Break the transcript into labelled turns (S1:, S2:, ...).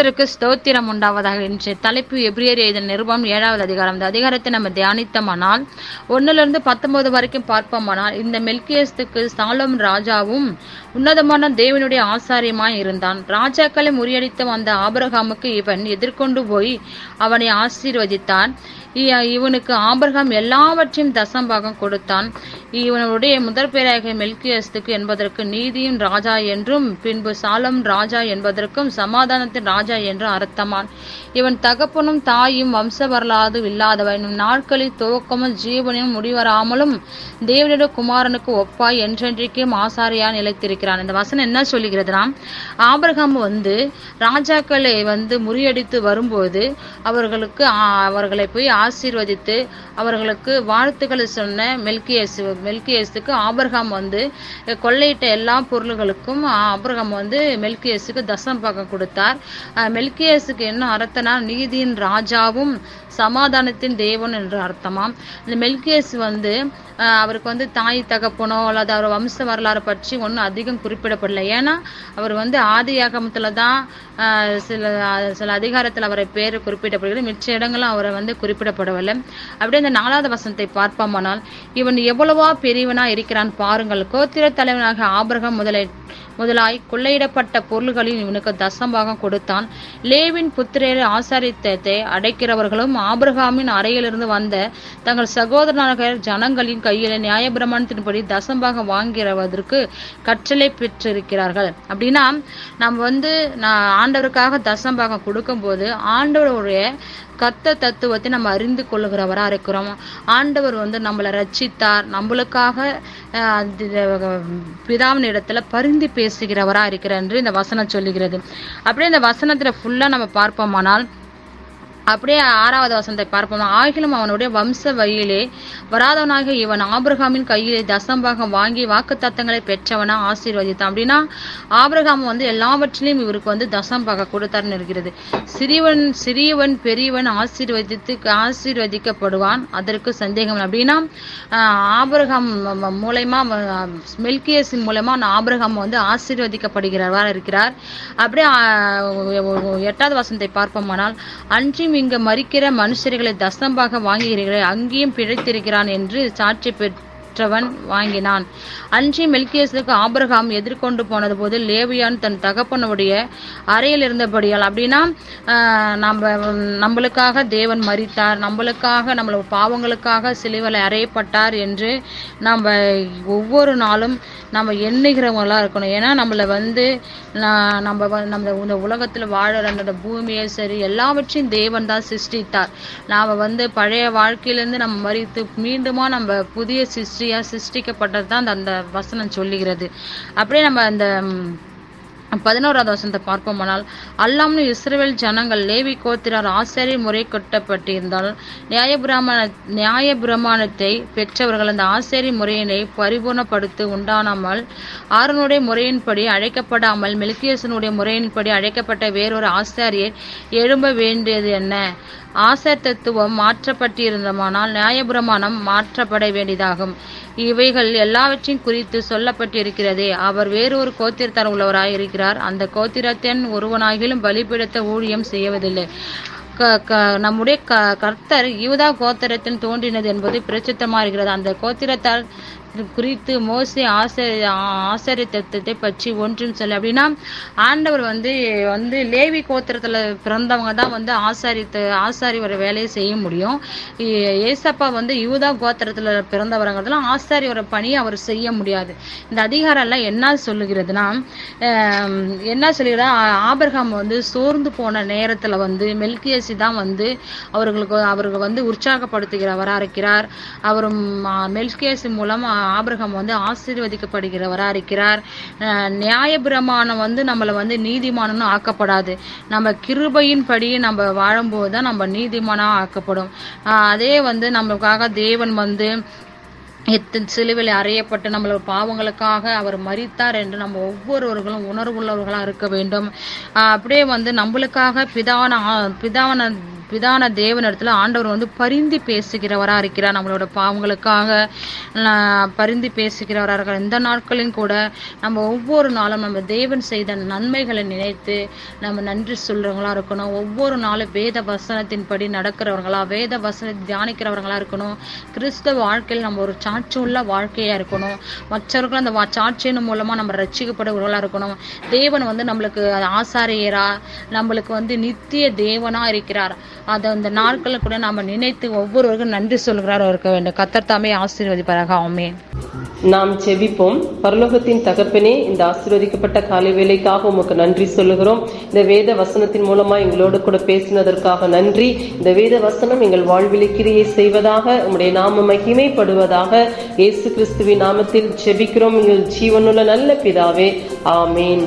S1: கர்த்தருக்கு ஸ்தோத்திரம் உண்டாவதாக இன்று தலைப்பு எப்ரியர் எழுதின நிருபம் ஏழாவது அதிகாரம். இந்த அதிகாரத்தை நம்ம தியானித்தோமானால் ஒன்னிலிருந்து பத்தொன்பது வரைக்கும் பார்ப்போமானால் இந்த மெல்கியஸ்துக்கு சாலம் ராஜாவும் உன்னதமான தேவனுடைய ஆசாரியமாய் இருந்தான். ராஜாக்களை முறியடித்து வந்த ஆபரகாமுக்கு இவன் எதிர்கொண்டு போய் அவனை ஆசீர்வதித்தான். இவனுக்கு ஆபிரகாம் எல்லாவற்றையும் தசம்பாகம் கொடுத்தான். இவனுடைய முதற் பேராக மெல்கியஸ்துக்கு என்பதற்கு நீதியின் ராஜா என்றும் பின்பு சாலம் ராஜா என்பதற்கும் சமாதானத்தின் ராஜா என்றும் அர்த்தமான். இவன் தகப்பனும் தாயும் வம்ச வரலாறு இல்லாதவனும் நாட்களில் துவக்கமும் ஜீவனும் முடிவராமலும் தேவனுடைய குமாரனுக்கு ஒப்பாய் என்றென்றைக்கும் ஆசாரியா நிலைத்திருக்கிறான். இந்த வசனம் என்ன சொல்லுகிறதுனா ஆபிரகாம் வந்து ராஜாக்களை வந்து முறியடித்து வரும்போது அவர்களுக்கு அவர்களை போய் ஆசீர்வதித்து அவர்களுக்கு வாழ்த்துக்களை சொன்ன மெல்கியேசு மெல்கியேசுக்கு ஆபிரகாம் வந்து கொள்ளையிட்ட எல்லா பொருள்களுக்கும் ஆபிரகாம் வந்து மெல்கியேசுக்கு தசம் பக்கம் கொடுத்தார். மெல்கியேசுக்கு என்ன அர்த்தம்னா நீதியின் ராஜாவும் சமாதானத்தின் தேவன் என்று அர்த்தமாம். இந்த மெல்கியேசு வந்து அவருக்கு வந்து தாய் தகப்பனோ அல்லது அவர் வம்ச வரலாறு பற்றி ஒன்றும் அதிகம் குறிப்பிடப்படலை. ஏன்னா அவர் வந்து ஆதி ஆகமத்தில் தான் சில சில அதிகாரத்தில் அவரை பேர் குறிப்பிடப்படுகிறது. மிச்ச இடங்களும் அவரை வந்து குறிப்பிடப்படவில்லை. அப்படியே இந்த நாலாவது வசனத்தை பார்ப்போமானால் இவன் எவ்வளவா பெரியவனா இருக்கிறான் பாருங்கள். கோத்திர தலைவனாக ஆபரகம் முதலை முதலாய் கொள்ளையிடப்பட்ட பொருள்களில் இவனுக்கு தசம்பாகம் கொடுத்தான். லேவின் புத்திரரை ஆசாரித்தத்தை அடைக்கிறவர்களும் ஆபிரகாமின் அறையிலிருந்து வந்த தங்கள் சகோதரனாக ஜனங்களின் கையில் நியாயபிரமாணத்தின்படி தசம்பாகம் வாங்கிறவதற்கு கற்றலை பெற்றிருக்கிறார்கள். அப்படின்னா நம்ம வந்து நான் ஆண்டவருக்காக தசம்பாகம் கொடுக்கும்போது ஆண்டவருடைய கத்த தத்துவத்தை நம்ம அறிந்து கொள்ளுகிறவரா இருக்கிறோம். ஆண்டவர் வந்து நம்மளை ரச்சித்தார் நம்மளுக்காக பிதாவின் இடத்துல பரிந்து பேசுகிறவரா இருக்கிறார் என்று இந்த வசனம் சொல்லுகிறது. அப்படியே இந்த வசனத்துல ஃபுல்லா நம்ம பார்ப்போமானால் அப்படியே ஆறாவது வசனத்தை பார்ப்போம்? ஆகிலும் அவனுடைய வம்ச வழியிலே வராதவனாக இவன் ஆபிரகாமின் கையிலே தசம்பாகம் வாங்கி வாக்குத்தத்தங்களை பெற்றவனா ஆசீர்வதித்தான். அப்படின்னா ஆபிரகாம் வந்து எல்லாவற்றிலையும் இவருக்கு வந்து தசம்பாக கொடுத்தார்னு இருக்கிறது. சிறியவன் சிறியவன் பெரியவன் ஆசீர்வதித்து ஆசீர்வதிக்கப்படுவான். அதற்கு சந்தேகம் அப்படின்னா ஆபிரகாம் மூலயமா மெல்கியஸின் மூலமா நான் ஆபிரகாம் வந்து ஆசீர்வதிக்கப்படுகிறவரா இருக்கிறார். அப்படியே எட்டாவது வசனத்தை பார்ப்போமானால் அன்றி இங்கு மறிக்கிற மனுஷர்களை தசம்பாக வாங்குகிறீர்கள் அங்கேயும் பிழைத்திருக்கிறான் என்று சாட்சி பெற்றவன் வாங்கினான். அன்றி மெல்கியஸுக்கு ஆபிரகாம் எதிர்கொண்டு போனது போது லேவியான் தன் தகப்பனுடைய அறையில் இருந்தபடியால் அப்படின்னா நம்ம நம்மளுக்காக தேவன் மறித்தார் நம்மளுக்காக நம்மளோட பாவங்களுக்காக சிலுவலை அறையப்பட்டார் என்று நம்ம ஒவ்வொரு நாளும் நம்ம எண்ணுகிறவங்களா இருக்கணும். ஏன்னா நம்மளை வந்து நம்ம நம்ம இந்த உலகத்தில் வாழற பூமியை சரி எல்லாவற்றையும் தேவன் தான் சிருஷ்டித்தார். நாம வந்து பழைய வாழ்க்கையிலேருந்து நம்ம மறித்து மீண்டுமா நம்ம புதிய சிருஷ்டி சிருஷ்டிக்கப்பட்டது தான் அந்த- அந்த வசனம் சொல்லுகிறது. அப்படியே நம்ம அந்த பதினோராவது வசனத்தை பார்ப்போமானால் அல்லாமல் இஸ்ரேல் ஜனங்கள் லேவி கோத்திரார் ஆசாரியர் முறை கொட்டப்பட்டிருந்தால் நியாயபிரமாண நியாயபிரமாணத்தை பெற்றவர்கள் அந்த ஆசாரி முறையினை பரிபூர்ணப்படுத்த உண்டானாமல் ஆறனுடைய முறையின்படி அழைக்கப்படாமல் மெல்கியசனுடைய முறையின்படி அழைக்கப்பட்ட வேறொரு ஆசாரியர் எழும்ப வேண்டியது என்ன? ஆசார் தத்துவம் மாற்றப்பட்டிருந்தமானால் நியாயபிரமாணம் மாற்றப்பட வேண்டியதாகும். இவைகள் எல்லாவற்றையும் குறித்து சொல்லப்பட்டிருக்கிறதே. அவர் வேறொரு கோத்திரத்தார் உள்ளவராய் இருக்கிறார் அந்த கோத்திரத்தின் ஒருவனாகிலும் பலிபீடத்த ஊழியம் செய்வதில்லை நம்முடைய க கர்த்தர் யூதா கோத்திரத்தில் தோன்றினது என்பது பிரச்சித்தமாக இருக்கிறது அந்த கோத்திரத்தால் குறித்து மோசே ஆசரி ஆசரித்தத்தை பற்றி ஒன்றும் சொல்லி அப்படின்னா ஆண்டவர் வந்து வந்து லேவி கோத்திரத்தில் பிறந்தவங்க தான் வந்து ஆசாரித்து ஆசாரி ஒரு வேலையை செய்ய முடியும். ஏ- ஏசப்பா வந்து யூதா கோத்திரத்தில் பிறந்தவரங்கிறதுலாம் ஆசாரி ஒரு பணியை அவர் செய்ய முடியாது. இந்த அதிகாரம் எல்லாம் என்ன சொல்லுகிறதுனா என்ன சொல்லுகிறதா ஆபிரகாம் வந்து சோர்ந்து போன நேரத்தில் வந்து மெல்கியசி தான் வந்து அவர்களுக்கு அவர்கள் வந்து உற்சாகப்படுத்துகிறவராக இருக்கிறார். அவரும் மெல்கியசி மூலம் ஆபிரகம் வந்து ஆசீர்வதிக்கப்படுகிறவராக இருக்கிறார். அஹ், வந்து நம்மளை வந்து நீதிமானம்னு ஆக்கப்படாது. நம்ம கிருபையின் படி நம்ம வாழும்போது தான் நம்ம நீதிமானம் ஆக்கப்படும். அதே வந்து நம்மளுக்காக தேவன் வந்து எத்தனை சிலுவையில் அறையப்பட்டு நம்மளோட பாவங்களுக்காக அவர் மறித்தார் என்று நம்ம ஒவ்வொருவர்களும் உணர்வுள்ளவர்களாக இருக்க வேண்டும். அப்படியே வந்து நம்மளுக்காக பிதான ஆ- பிதான பிதான தேவனிடத்துல ஆண்டவர் வந்து பரிந்து பேசுகிறவராக இருக்கிறார். நம்மளோட பாவங்களுக்காக பரிந்து பேசுகிறவராக இருக்கிறார். இந்த நாட்களிலும் கூட நம்ம ஒவ்வொரு நாளும் நம்ம தேவன் செய்த நன்மைகளை நினைத்து நம்ம நன்றி சொல்றவங்களா இருக்கணும். ஒவ்வொரு நாளும் வேத வசனத்தின்படி நடக்கிறவர்களா வேத வசனத்தை தியானிக்கிறவங்களா இருக்கணும். கிறிஸ்தவ வாழ்க்கையில் நம்ம ஒரு சாட்சி உள்ள வாழ்க்கையா இருக்கணும். மற்றவர்கள் அந்த வா- சாட்சியின் மூலமா நம்ம ரட்சிக்கப்படுவர்களா இருக்கணும். தேவன் வந்து நம்மளுக்கு ஆசாரியரா நம்மளுக்கு வந்து நித்திய தேவனா இருக்கிறார். அதை அந்த நாட்களில் கூட நாம நினைத்து ஒவ்வொருவருக்கும் நன்றி சொல்கிறார் இருக்க வேண்டும். கத்தர் தாமே ஆசீர்வதிப்பாராக.
S2: நாம் செவிப்போம் பரலோகத்தின் தகப்பனே இந்த ஆசீர்வதிக்கப்பட்ட காலை வேலைக்காக உமக்கு நன்றி சொல்லுகிறோம். இந்த வேத வசனத்தின் மூலமா எங்களோடு கூட பேசினதற்காக நன்றி. இந்த வேத வசனம் எங்கள் வாழ்விலே கிரியை செய்வதாக உம்முடைய நாம மகிமைப்படுவதாக இயேசு கிறிஸ்துவின் நாமத்தில் செபிக்கிறோம். எங்கள் ஜீவனுள்ள நல்ல பிதாவே. ஆமேன்.